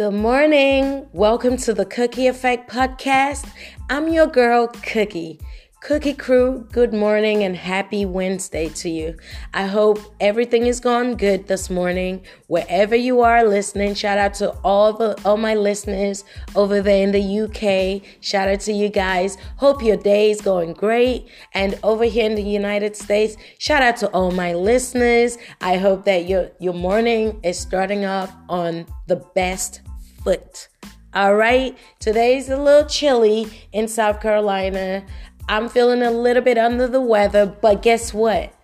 Good morning. Welcome to the Cookie Effect podcast. I'm your girl, Cookie. Cookie Crew, good morning and happy Wednesday to you. I hope everything is going good this morning. Wherever you are listening, shout out to all the all my listeners over there in the UK. Shout out to you guys. Hope your day is going great. And over here in the United States, shout out to all my listeners. I hope that your your morning is starting off on the best foot. All right, today's a little chilly in South Carolina. I'm feeling a little bit under the weather, but guess what?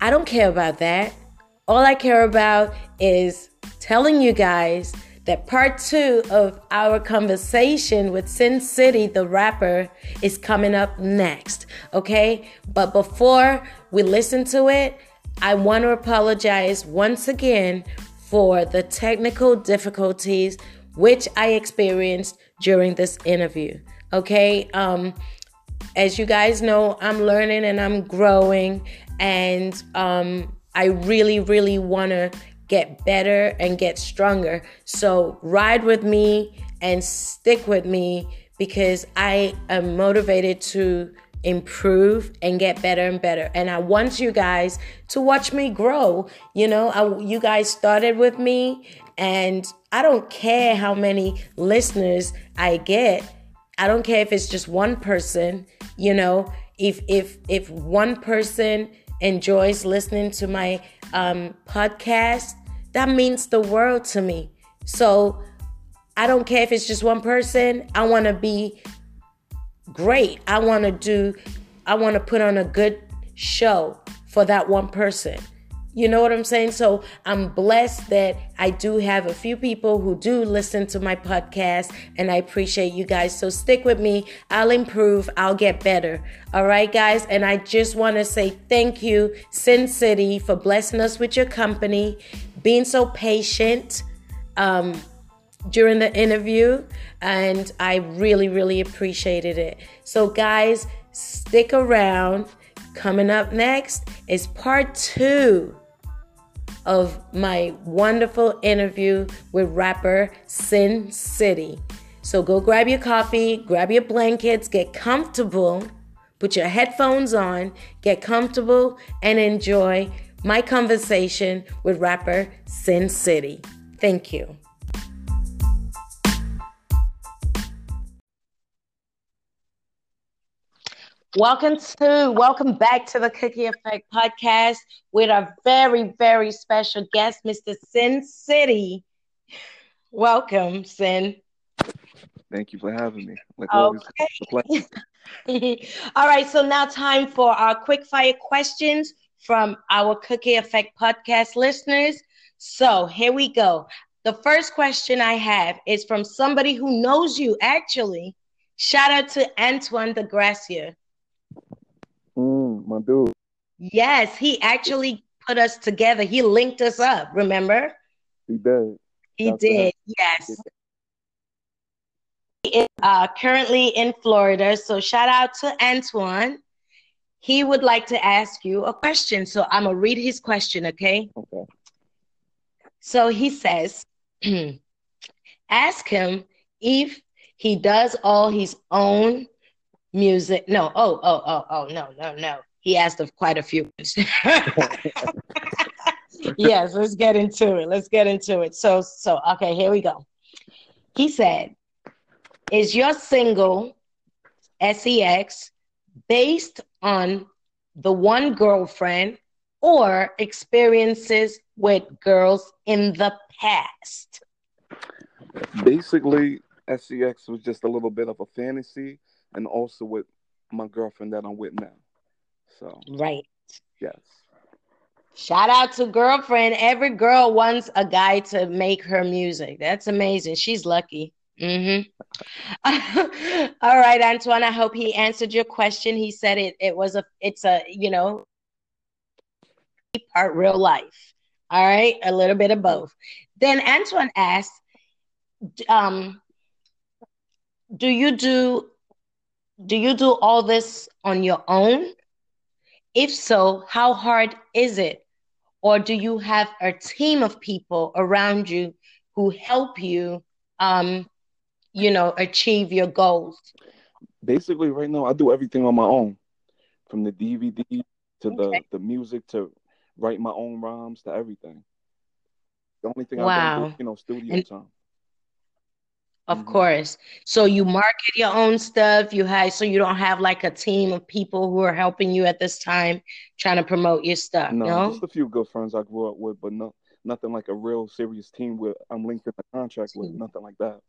I don't care about that. All I care about is telling you guys that part two of our conversation with Sin City, the rapper, is coming up next. Okay? But before we listen to it, I want to apologize once again for the technical difficulties which I experienced during this interview. Okay. Um, as you guys know, I'm learning and I'm growing, and um, I really, really want to get better and get stronger. So ride with me and stick with me because I am motivated to improve and get better and better. And I want you guys to watch me grow. You know, I, you guys started with me, and I don't care how many listeners I get. I don't care if it's just one person, you know, if if if one person enjoys listening to my um, podcast, that means the world to me. So I don't care if it's just one person. I want to be great. I want to do. I want to put on a good show for that one person. You know what I'm saying? So I'm blessed that I do have a few people who do listen to my podcast, and I appreciate you guys. So stick with me. I'll improve. I'll get better. All right, guys. And I just want to say thank you, Sin City, for blessing us with your company, being so patient. Um, during the interview, and I really, really appreciated it. So, guys, stick around. Coming up next is part two of my wonderful interview with rapper Sin City. So go grab your coffee, grab your blankets, get comfortable, put your headphones on, get comfortable, and enjoy my conversation with rapper Sin City. Thank you. Welcome to, welcome back to the Cookie Effect podcast with our very, very special guest, Mr. Sin City. Welcome, Sin. Thank you for having me. Like always, okay. All right, so now time for our quick fire questions from our Cookie Effect podcast listeners. So here we go. The first question I have is from somebody who knows you actually. Shout out to Antoine de Gracia. Mm, my dude. Yes, he actually put us together. He linked us up. Remember? He did. He That's did. Yes. He is uh, currently in Florida. So shout out to Antoine. He would like to ask you a question. So I'm gonna read his question. Okay. Okay. So he says, ask him if he does all his own music. No, oh, oh, oh, oh, no, no, no. He asked of quite a few. yes, let's get into it. Let's get into it. So, so okay, here we go. He said, "Is your single SEX based on the one girlfriend or experiences with girls in the past?" Basically, SEX was just a little bit of a fantasy and also with my girlfriend that I'm with now. So right, yes. Shout out to girlfriend. Every girl wants a guy to make her music. That's amazing. She's lucky. Mm-hmm. All right, Antoine. I hope he answered your question. He said it. It was a. It's a. You know, part real life. All right, a little bit of both. Then Antoine asked, um, "Do you do do you do all this on your own? If so, how hard is it? Or do you have a team of people around you who help you, um, you know, achieve your goals? Basically, right now I do everything on my own, from the DVD to okay. the the music to write my own rhymes to everything. The only thing wow. I don't you know, studio and, time. Of mm-hmm. course. So you market your own stuff. You have so you don't have like a team of people who are helping you at this time trying to promote your stuff. No, no? just a few good friends I grew up with, but no, nothing like a real serious team with I'm linked in a contract with. Nothing like that.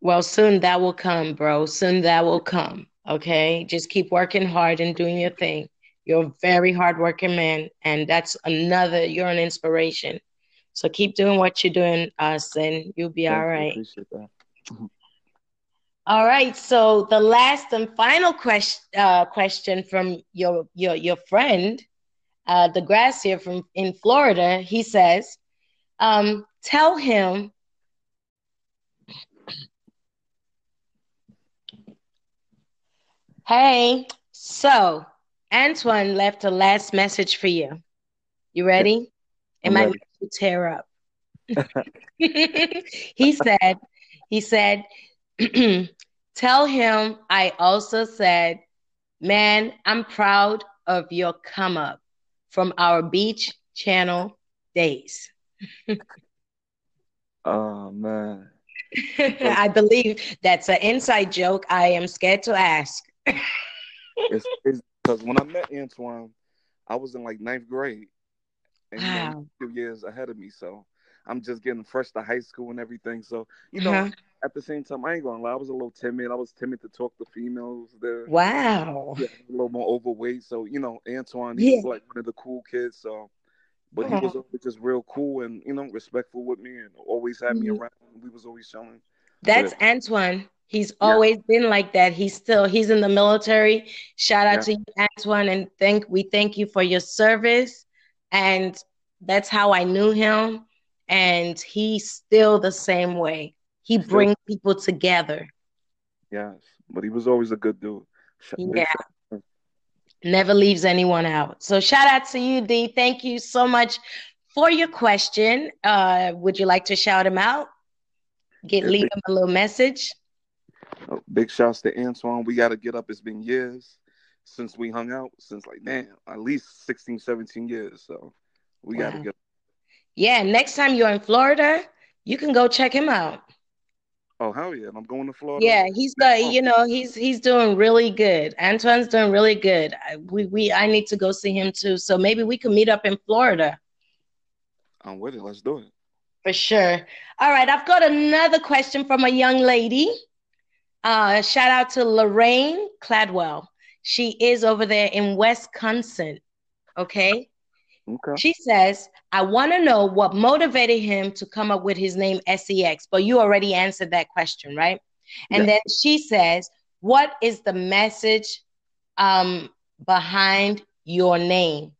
Well, soon that will come, bro. Soon that will come. Okay, just keep working hard and doing your thing. You're a very hardworking man, and that's another. You're an inspiration. So keep doing what you're doing, us, and you'll be all right. all right. So the last and final question uh, question from your your your friend, uh, de Gracia from in Florida. He says, um, "Tell him." Hey, so Antoine left a last message for you. You ready? It might make you tear up. he said, he said, tell him I also said, man, I'm proud of your come up from our beach channel days. oh man. I believe that's an inside joke. I am scared to ask. it's because when I met Antoine, I was in like ninth grade and wow. a few years ahead of me. So I'm just getting fresh to high school and everything. So you know, uh-huh. at the same time, I ain't gonna lie, I was a little timid. I was timid to talk to females. There, wow, yeah, a little more overweight. So you know, Antoine, he yeah. was like one of the cool kids. So, but he was uh-huh. just real cool and you know respectful with me and always had me mm-hmm. around. We was always chilling. That's but, Antoine. He's always yeah. been like that. He's still he's in the military. Shout out yeah. to you, Antoine, and thank we thank you for your service. And that's how I knew him. And he's still the same way. He still. brings people together. Yes, but he was always a good dude. Yeah. Never leaves anyone out. So shout out to you, D. Thank you so much for your question. Uh, would you like to shout him out? Get leave him a little message. Oh, big shouts to Antoine. We got to get up. It's been years since we hung out, since like, damn, at least 16, 17 years. So we wow. got to get Yeah, next time you're in Florida, you can go check him out. Oh hell yeah! I'm going to Florida. Yeah, he's got you know he's he's doing really good. Antoine's doing really good. I, we we I need to go see him too. So maybe we could meet up in Florida. I'm with it. Let's do it. For sure. All right, I've got another question from a young lady. Uh, shout out to Lorraine Cladwell. She is over there in Wisconsin. Okay. Okay. She says, I want to know what motivated him to come up with his name SEX, but you already answered that question, right? And yeah. then she says, What is the message um, behind your name?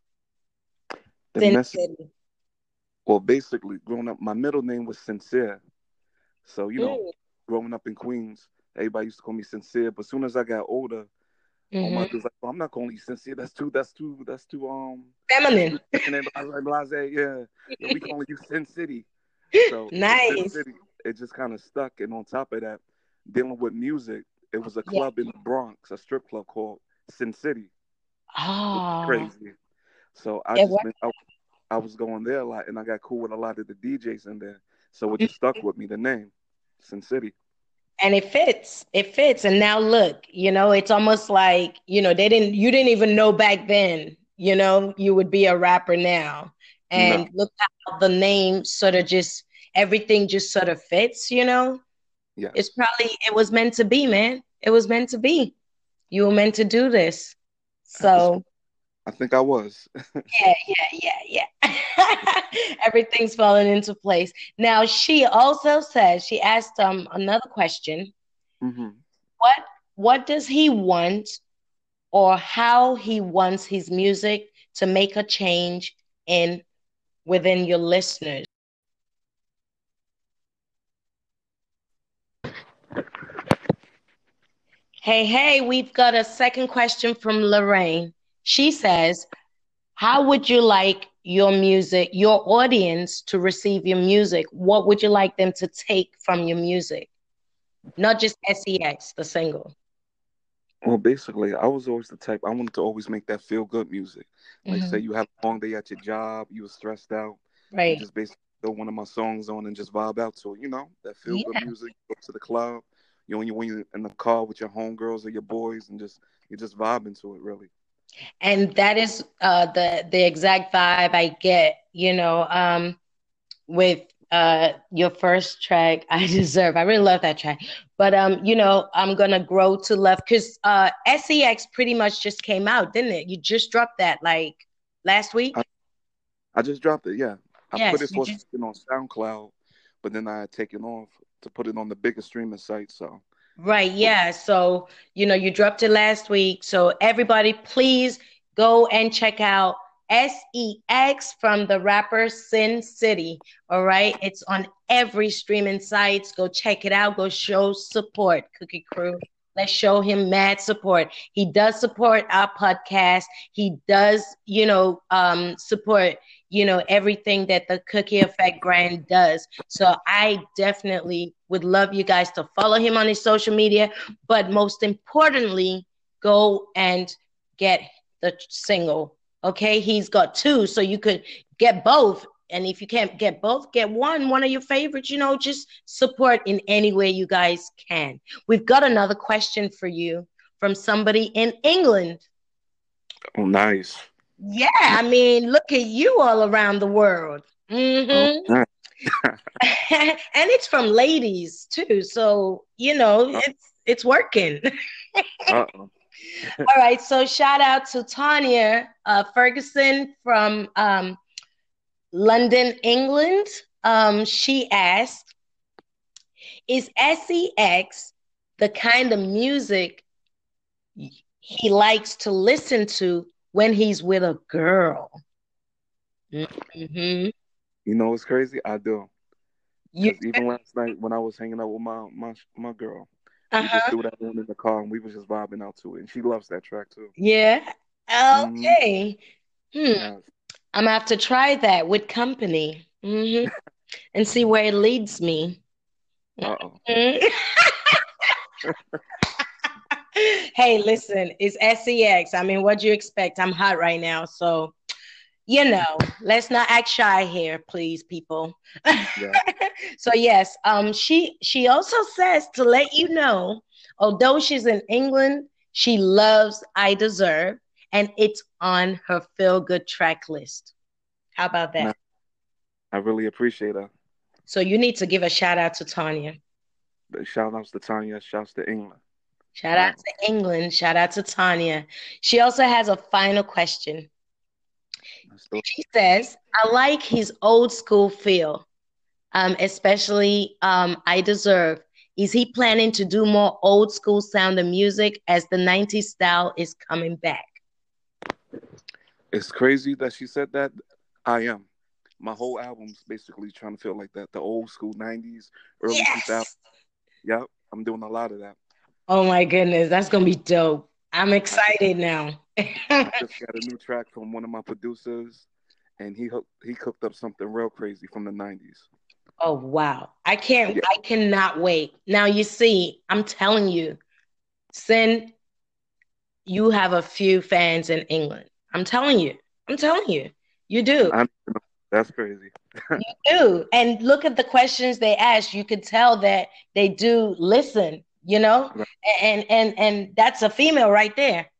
The message. Well, basically, growing up, my middle name was Sincere. So, you know, mm. growing up in Queens, Everybody used to call me sincere, but as soon as I got older, mm-hmm. my was like, oh, "I'm not calling you sincere. That's too. That's too. That's too um feminine." And then I was like, "Blase, yeah, yeah we calling you Sin City." So nice. City, it just kind of stuck, and on top of that, dealing with music, it was a club yeah. in the Bronx, a strip club called Sin City. Oh, crazy. So I just been, I, I was going there a lot, and I got cool with a lot of the DJs in there. So it just stuck with me. The name, Sin City and it fits it fits. And now look you know it's almost like you know they didn't you didn't even know back then you know you would be a rapper now. And no. look how the name sort of just everything just sort of fits you know? Yeah. It's probably it was meant to be man. It was meant to be. You were meant to do this. So I think I was. yeah, yeah, yeah, yeah. Everything's falling into place. Now she also says she asked um another question. Mm-hmm. What what does he want, or how he wants his music to make a change in within your listeners? Hey, hey, we've got a second question from Lorraine. She says, How would you like your music, your audience to receive your music, what would you like them to take from your music? Not just SEX, the single. Well, basically, I was always the type I wanted to always make that feel good music. Like, mm-hmm. say you have a long day at your job, you were stressed out, right? just basically throw one of my songs on and just vibe out to it. You know, that feel good yeah. music. Go to the club, you know, when you when you're in the car with your homegirls or your boys, and just you're just vibing to it, really. And that is uh, the the exact vibe I get. You know, um, with uh your first track i deserve. I really love that track. But um you know i'm gonna grow to love because uh sex pretty much just came out didn't it? You just dropped that like last week? I, I just dropped it yeah. I yes, put it for just... on soundcloud but then i had taken off to put it on the biggest streaming site so right yeah so you know you dropped it last week so everybody please go and check out S-E-X from the rapper Sin City. All right. It's on every streaming sites. Go check it out. Go show support, Cookie Crew. Let's show him mad support. He does support our podcast. He does, you know, um, support, you know, everything that the Cookie Effect brand does. So I definitely would love you guys to follow him on his social media, but most importantly, go and get the single Okay, he's got two, so you could get both. And if you can't get both, get one, one of your favorites, you know, just support in any way you guys can. We've got another question for you from somebody in England. Oh, nice. Yeah, I mean, look at you all around the world. Mm-hmm. Oh, and it's from ladies too, so you know it's it's working. All right. So shout out to Tanya uh, Ferguson from um, London, England. Um, she asked, "Is SEX the kind of music he likes to listen to when he's with a girl?" Mm-hmm. You know what's crazy? I do. You, even last night when I was hanging out with my my my girl, uh-huh. We just uh-huh. threw that one in the car and we was just vibing out to it. And she loves that track too. Yeah. Okay. Mm-hmm. Hmm. I'm gonna have to try that with company mm-hmm. and see where it leads me. Mm-hmm. hey, listen, it's SEX. I mean, what do you expect? I'm hot right now, so you know, let's not act shy here, please, people. Yeah. so yes, um, she she also says to let you know, although she's in England, she loves I Deserve, and it's on her feel good track list. How about that? I really appreciate her. So you need to give a shout out to Tanya. Shout outs to Tanya, Shout shouts to England. Shout out to England, shout out to Tanya. She also has a final question. She says, I like his old school feel, um, especially um, I Deserve. Is he planning to do more old school sound of music as the 90s style is coming back? It's crazy that she said that. I am. My whole album's basically trying to feel like that the old school 90s, early yes! 2000s. Yep, I'm doing a lot of that. Oh my goodness, that's going to be dope. I'm excited now. I just got a new track from one of my producers, and he he cooked up something real crazy from the '90s. Oh wow! I can't. Yeah. I cannot wait. Now you see, I'm telling you, Sin, you have a few fans in England. I'm telling you. I'm telling you. You do. I'm, that's crazy. you do. And look at the questions they ask. You could tell that they do listen, you know? Right. And and and that's a female right there.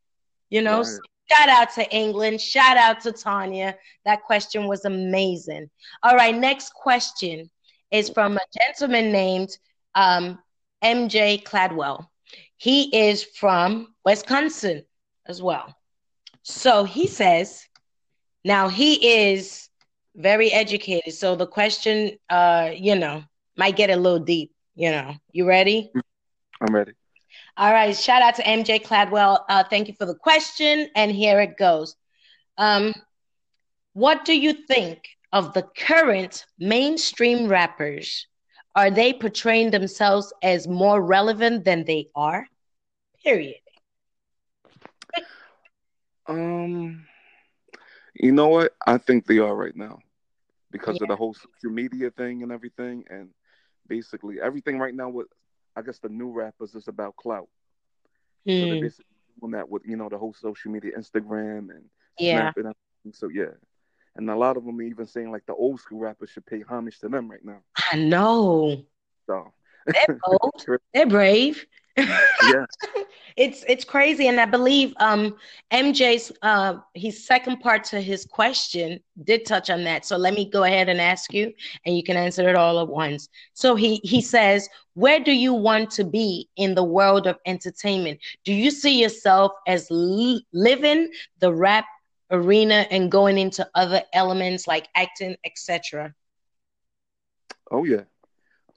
You know, right. shout out to England. Shout out to Tanya. That question was amazing. All right, next question is from a gentleman named um, MJ Cladwell. He is from Wisconsin as well. So he says, now he is very educated. So the question, uh, you know, might get a little deep. You know, you ready? I'm ready. All right. Shout out to MJ Cladwell. Uh, thank you for the question. And here it goes. Um, what do you think of the current mainstream rappers? Are they portraying themselves as more relevant than they are? Period. Um, You know what? I think they are right now because yeah. of the whole social media thing and everything, and basically everything right now. With I guess the new rappers is about clout. Mm. So they're hmm. basically doing that with you know the whole social media, Instagram and yeah. Snap and so yeah, and a lot of them are even saying like the old school rappers should pay homage to them right now. I know. So they're bold. they're brave. Yeah. it's it's crazy. And I believe um MJ's uh his second part to his question did touch on that. So let me go ahead and ask you and you can answer it all at once. So he he says, where do you want to be in the world of entertainment? Do you see yourself as li- living the rap arena and going into other elements like acting, etc.? Oh yeah,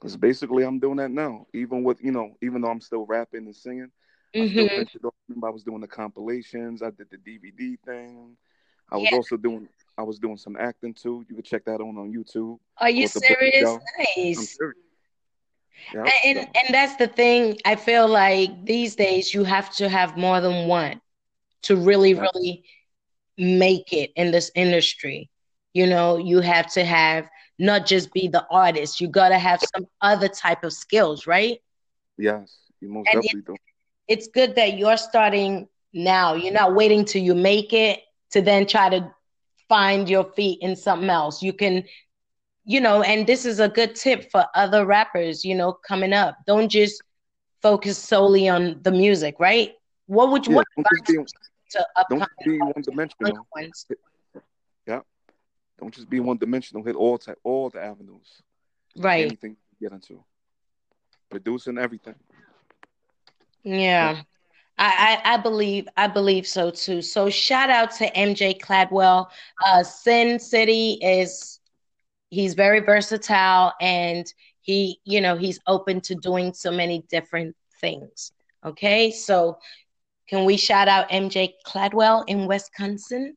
because basically I'm doing that now. Even with you know, even though I'm still rapping and singing, mm-hmm. I still I was doing the compilations. I did the DVD thing. I was yeah. also doing I was doing some acting too. You can check that on on YouTube. Are you serious? Nice. Serious. And and that's the thing. I feel like these days you have to have more than one to really, really make it in this industry. You know, you have to have not just be the artist. You gotta have some other type of skills, right? Yes, you most and definitely it, do. It's good that you're starting now. You're not waiting till you make it to then try to find your feet in something else. You can, you know, and this is a good tip for other rappers, you know, coming up. Don't just focus solely on the music, right? What would you yeah, want? to Don't be one dimensional. Yeah. Don't just be one dimensional. Hit all type, all the avenues. Right. Anything you get into. Producing everything. Yeah. I, I, I believe I believe so too. So shout out to MJ Cladwell. Uh, Sin City is he's very versatile and he you know he's open to doing so many different things. Okay, so can we shout out MJ Cladwell in Wisconsin?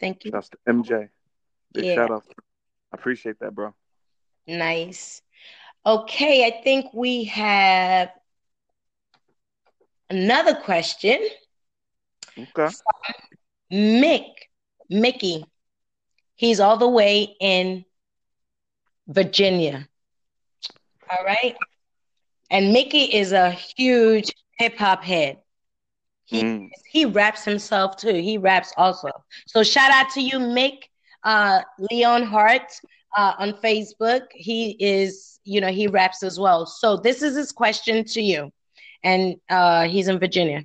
Thank you. That's MJ. Big yeah. shout out. I appreciate that, bro. Nice. Okay, I think we have another question. Okay. Mick, Mickey. He's all the way in Virginia. All right. And Mickey is a huge hip hop head. He mm. he raps himself too. He raps also. So shout out to you, Mick, uh, Leon Hart uh, on Facebook. He is, you know, he raps as well. So this is his question to you, and uh, he's in Virginia.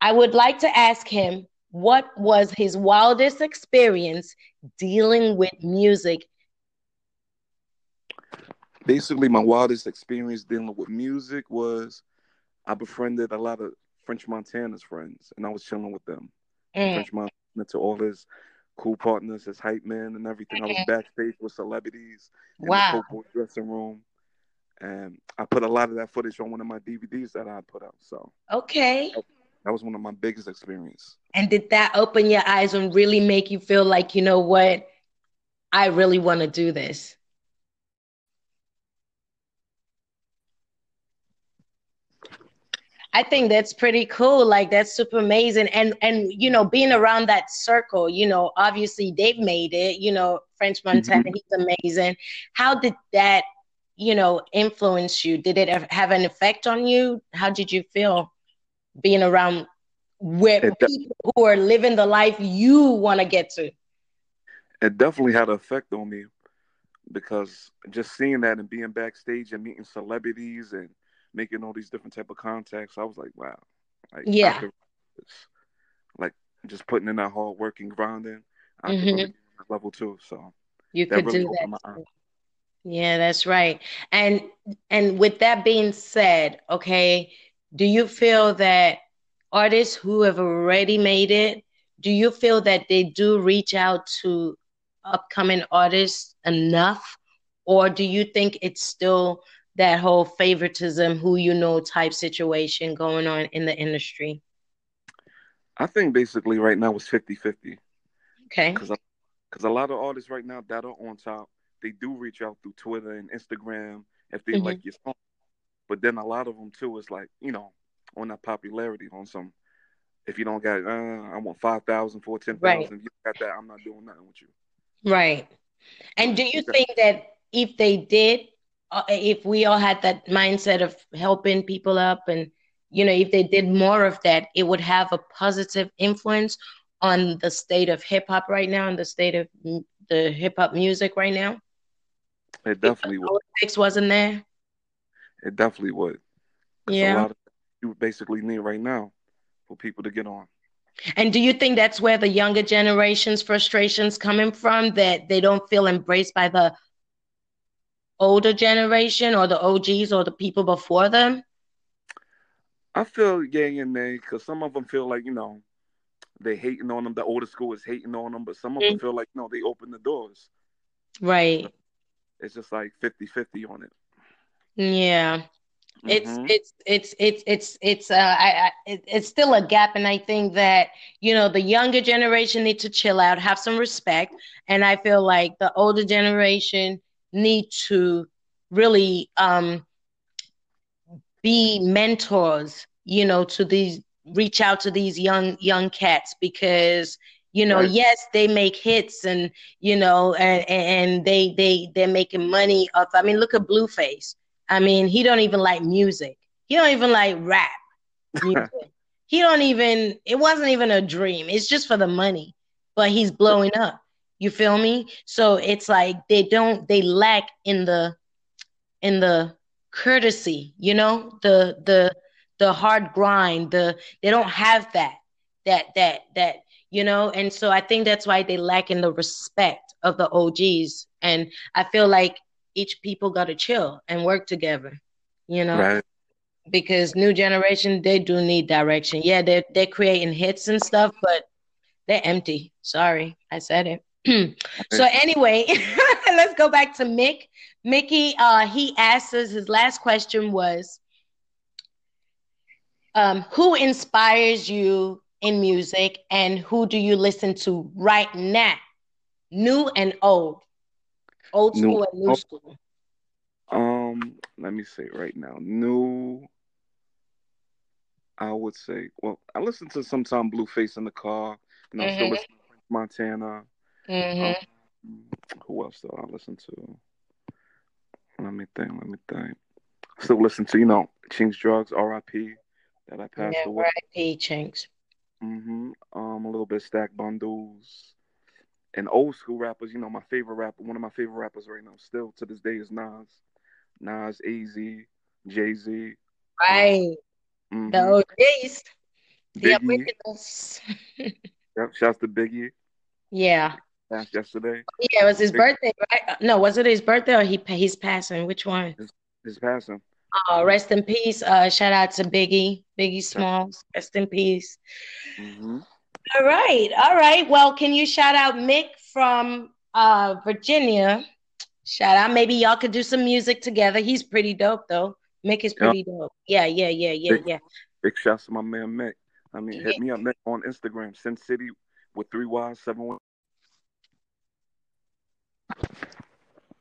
I would like to ask him what was his wildest experience dealing with music. Basically, my wildest experience dealing with music was I befriended a lot of French Montana's friends, and I was chilling with them. Mm. French Montana to all his cool partners, as hype men, and everything. Mm-hmm. I was backstage with celebrities in wow. the dressing room, and I put a lot of that footage on one of my DVDs that I put out. So okay, that was one of my biggest experiences. And did that open your eyes and really make you feel like you know what? I really want to do this. I think that's pretty cool. Like that's super amazing. And and you know, being around that circle, you know, obviously they've made it, you know, French Montana, mm-hmm. he's amazing. How did that, you know, influence you? Did it have an effect on you? How did you feel being around where it people de- who are living the life you want to get to? It definitely had an effect on me because just seeing that and being backstage and meeting celebrities and making all these different type of contacts. I was like, wow, like yeah, like just putting in that hard work and grinding. I mm-hmm. really level two, so you could really do that. Yeah, that's right. And and with that being said, okay, do you feel that artists who have already made it, do you feel that they do reach out to upcoming artists enough? Or do you think it's still that whole favoritism, who you know type situation going on in the industry? I think basically right now it's 50 50. Okay. Because a lot of artists right now that are on top, they do reach out through Twitter and Instagram if they mm-hmm. like your song. But then a lot of them too is like, you know, on that popularity, on some, if you don't got, uh, I want five thousand for ten thousand. Right. If you got that, I'm not doing nothing with you. Right. And do you think that if they did, Uh, if we all had that mindset of helping people up, and you know, if they did more of that, it would have a positive influence on the state of hip hop right now and the state of the hip hop music right now? It definitely would. Politics wasn't there. It definitely would. Yeah. Of you basically need right now for people to get on. And do you think that's where the younger generation's frustrations coming from that they don't feel embraced by the older generation or the OGs or the people before them? I feel yay and nay because some of them feel like you know they hating on them. The older school is hating on them, but some of them mm-hmm. feel like you know they open the doors. Right. It's just like 50-50 on it. Yeah. It's, mm-hmm. it's it's it's it's it's uh I, I it's still a gap and I think that you know the younger generation need to chill out have some respect and I feel like the older generation need to really um be mentors you know to these reach out to these young young cats because you know right. yes they make hits and you know and and they they they're making money off i mean look at blueface. I mean he don't even like music. He don't even like rap. He don't even it wasn't even a dream. It's just for the money but he's blowing up you feel me? So it's like they don't they lack in the in the courtesy you know? The the the hard grind the they don't have that that that that you know? And so i think that's why they lack in the respect of the og's and i feel like each people got to chill and work together you know? Right. because new generation they do need direction. Yeah they're, they're creating hits and stuff but they're empty. Sorry i said it so anyway let's go back to mick mickey uh he asked us his last question was um, who inspires you in music and who do you listen to right now? New and old. Old school new, and new school. Um, let me say right now. New I would say, well, I listen to sometime Blueface in the car, and I'm mm-hmm. still listening to Montana. Mm-hmm. Um, who else do I listen to? Let me think. Let me think. Still listen to you know Chinx Drugz, R.I.P that I passed yeah, away. R.I.P. Chinx. Mm-hmm. Um, a little bit Stack Bundles. And old school rappers, you know, my favorite rapper, one of my favorite rappers right now, still to this day, is Nas. Nas, AZ, Jay Z. Right. Um, mm-hmm. The OGs. The originals. yep, shouts to Biggie. Yeah. Passed yesterday. Yeah, it was his birthday, right? No, was it his birthday or he he's passing? Which one? His, his passing. Oh, rest in peace. Uh, shout out to Biggie, Biggie Smalls. Rest in peace. Mm-hmm. All right, all right. Well, can you shout out Mick from uh, Virginia? Shout out. Maybe y'all could do some music together. He's pretty dope, though. Mick is pretty yeah. dope. Yeah, yeah, yeah, yeah, big, yeah. Big shouts to my man Mick. I mean, hit me up Mick on Instagram, Sin City with three Y's, seven one.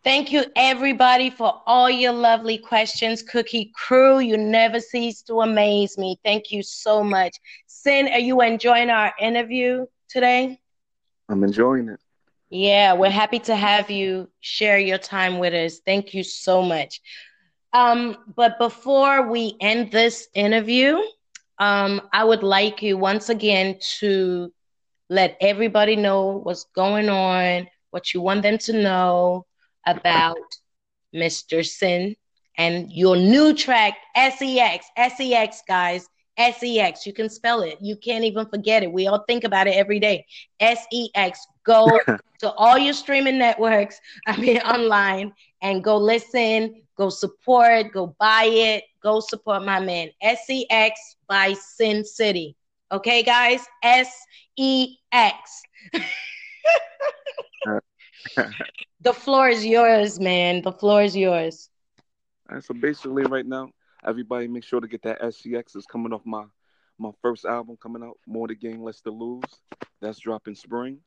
Thank you, everybody, for all your lovely questions. Cookie Crew, you never cease to amaze me. Thank you so much. Sin, are you enjoying our interview today? I'm enjoying it. Yeah, we're happy to have you share your time with us. Thank you so much. Um, but before we end this interview, um, I would like you once again to let everybody know what's going on, what you want them to know, about Mr. Sin and your new track, SEX. SEX, guys. SEX. You can spell it. You can't even forget it. We all think about it every day. SEX. Go to all your streaming networks, I mean, online, and go listen, go support, go buy it, go support my man. SEX by Sin City. Okay, guys? S E X. The floor is yours, man. The floor is yours. Right, so basically, right now, everybody make sure to get that SEX. is coming off my my first album coming out, More to Gain, Less to Lose. That's dropping spring.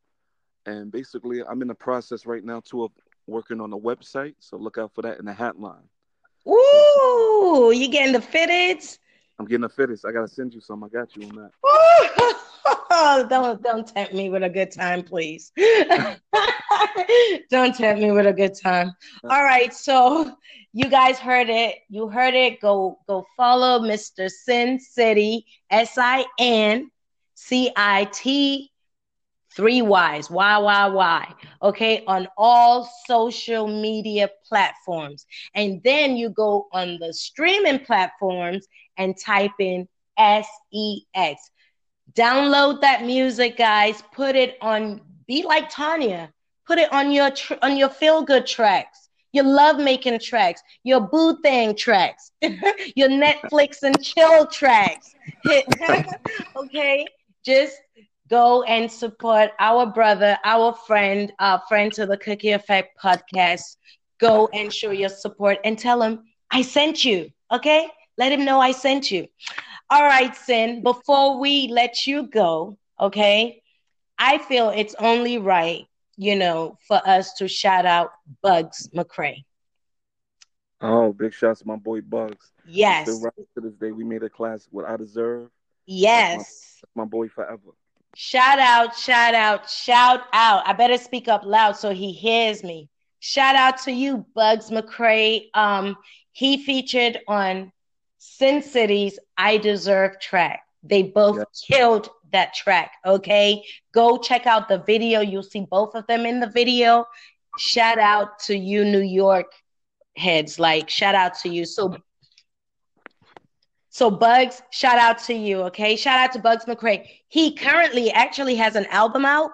And basically, I'm in the process right now too of working on a website. So look out for that in the hat line. Ooh, you getting the fitteds? I'm getting the fitteds. I gotta send you some. I got you on that. Oh, don't don't tempt me with a good time, please. don't tempt me with a good time. All right, so you guys heard it. You heard it. Go go follow Mr. Sin City S I N C I T three Y's, Y, Y, Y, okay, on all social media platforms. And then you go on the streaming platforms and type in S E X. Download that music, guys. Put it on, be like Tanya. Put it on your tr- on your feel good tracks, your love making tracks, your boo thing tracks, your Netflix and chill tracks. okay, just go and support our brother, our friend, our friend to the Cookie Effect podcast. Go and show your support and tell him I sent you. Okay? Let him know I sent you. All right, Sin, before we let you go, okay, I feel it's only right, you know, for us to shout out Bugs McCray. Oh, big shouts to my boy Bugs. Yes. Right to this day, we made a class what I deserve. Yes. That's my, that's my boy forever. Shout out, shout out, shout out. I better speak up loud so he hears me. Shout out to you, Bugs McCray. Um, he featured on Sin City's I Deserve track. They both yes. killed that track. Okay. Go check out the video. You'll see both of them in the video. Shout out to you, New York heads. Like, shout out to you. So so Bugs, shout out to you, okay? Shout out to Bugs McCray. He currently actually has an album out.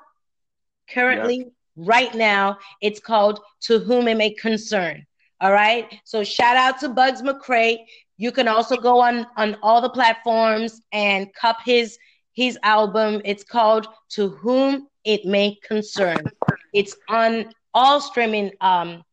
Currently, right now, it's called To Whom It May Concern. All right. So shout out to Bugs McCray. You can also go on on all the platforms and cup his his album. It's called To Whom It May Concern. It's on all streaming um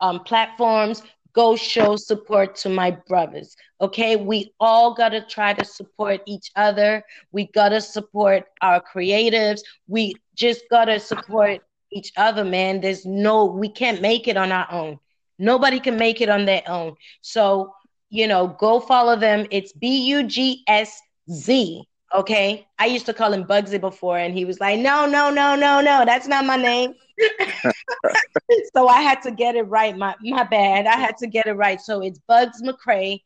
um platforms go show support to my brothers. Okay, we all got to try to support each other. We got to support our creatives. We just got to support each other, man. There's no, we can't make it on our own. Nobody can make it on their own. So, you know, go follow them. It's B U G S Z. Okay. I used to call him Bugsy before, and he was like, no, no, no, no, no, that's not my name. so I had to get it right. My my bad. I had to get it right. So it's Bugs McCray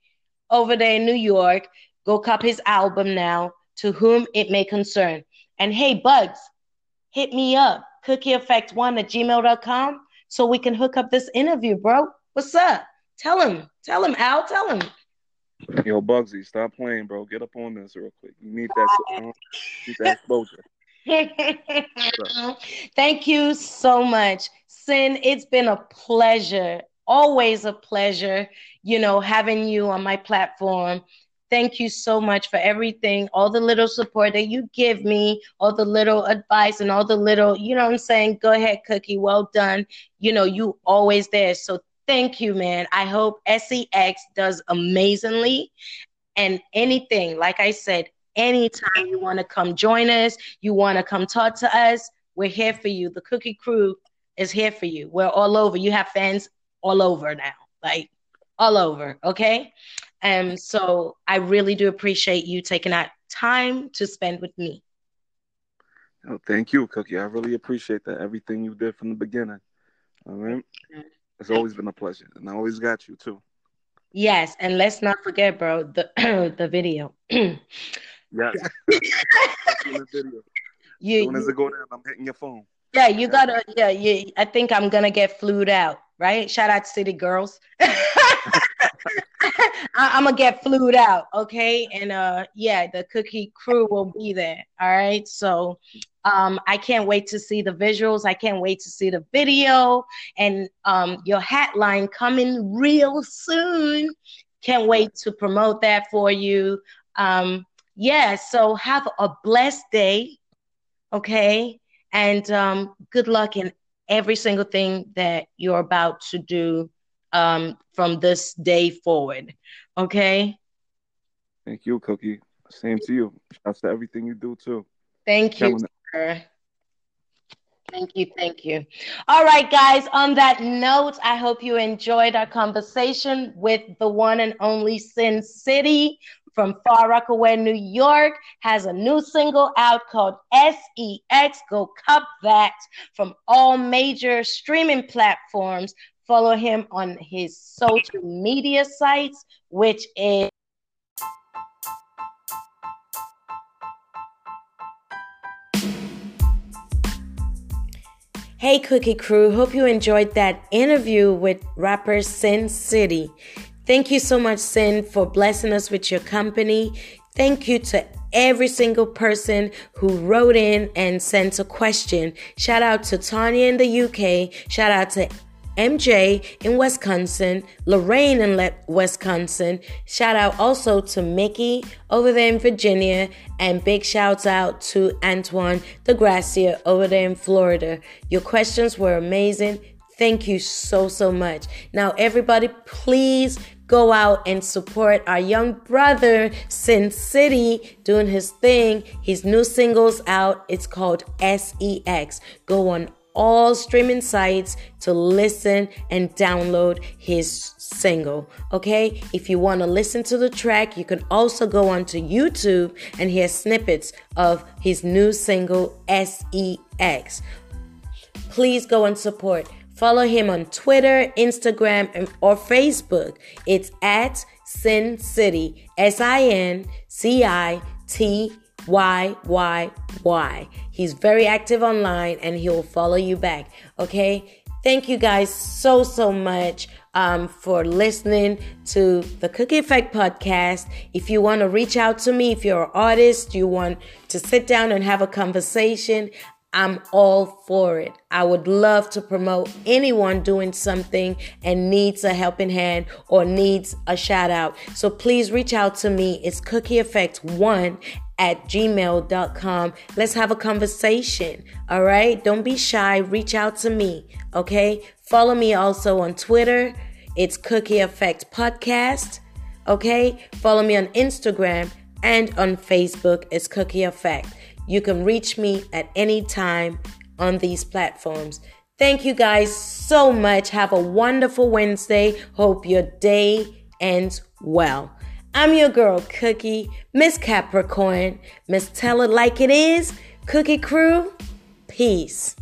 over there in New York. Go cop his album now. To whom it may concern. And hey, Bugs, hit me up. CookieEffect1 at gmail.com so we can hook up this interview, bro. What's up? Tell him. Tell him, Al. Tell him. Yo, Bugsy, stop playing, bro. Get up on this real quick. You need that, uh, need that exposure. Thank you so much. Sin, it's been a pleasure, always a pleasure, you know, having you on my platform. Thank you so much for everything, all the little support that you give me, all the little advice and all the little, you know I'm saying? Go ahead, Cookie. Well done. You know, you always there. So thank you, man. I hope SEX does amazingly. And anything, like I said, anytime you want to come join us, you want to come talk to us, we're here for you. The Cookie Crew is here for you. We're all over. You have fans all over now, like all over. Okay. And um, so I really do appreciate you taking that time to spend with me. Oh, thank you, Cookie. I really appreciate that. Everything you did from the beginning. All right. It's always been a pleasure. And I always got you too. Yes, and let's not forget, bro, the the video. Yes. you, as soon as it go down, I'm hitting your phone. Yeah, you gotta. Yeah, you. I think I'm gonna get flued out. Right? Shout out to City Girls. I, am gonna get flued out, okay? And uh, yeah, the Cookie Crew will be there. All right. So, um, I can't wait to see the visuals. I can't wait to see the video and um, your hat line coming real soon. Can't wait to promote that for you. Um, yeah, so have a blessed day, okay? And um, good luck in every single thing that you're about to do um, from this day forward, okay? Thank you, Cookie. Same to you. Shouts to everything you do too. Thank you, sir. Thank you, thank you. All right, guys, on that note, I hope you enjoyed our conversation with the one and only Sin City from Far Rockaway, New York, has a new single out called SEX. Go cup that from all major streaming platforms. Follow him on his social media sites, which is Hey, Cookie Crew. Hope you enjoyed that interview with rapper Sin City. Thank you so much, Sin, for blessing us with your company. Thank you to every single person who wrote in and sent a question. Shout out to Tanya in the UK. Shout out to MJ in Wisconsin, Lorraine in Wisconsin. Shout out also to Mickey over there in Virginia, and big shouts out to Antoine de Gracia over there in Florida. Your questions were amazing. Thank you so, so much. Now, everybody, please go out and support our young brother, Sin City, doing his thing. His new single's out. It's called SEX. Go on all streaming sites to listen and download his single. Okay, if you want to listen to the track, you can also go onto YouTube and hear snippets of his new single SEX. Please go and support. Follow him on Twitter, Instagram, or Facebook. It's at Sin City, S I N C I T Y why, why? He's very active online and he'll follow you back. Okay. Thank you guys so, so much um, for listening to the Cookie Effect podcast. If you want to reach out to me, if you're an artist, you want to sit down and have a conversation, I'm all for it. I would love to promote anyone doing something and needs a helping hand or needs a shout out. So please reach out to me. It's Cookie Effect 1 at gmail.com. Let's have a conversation. All right. Don't be shy. Reach out to me. Okay. Follow me also on Twitter. It's Cookie Effect Podcast. Okay. Follow me on Instagram and on Facebook. It's Cookie Effect. You can reach me at any time on these platforms. Thank you guys so much. Have a wonderful Wednesday. Hope your day ends well. I'm your girl, Cookie, Miss Capricorn, Miss Tell It Like It Is, Cookie Crew. Peace.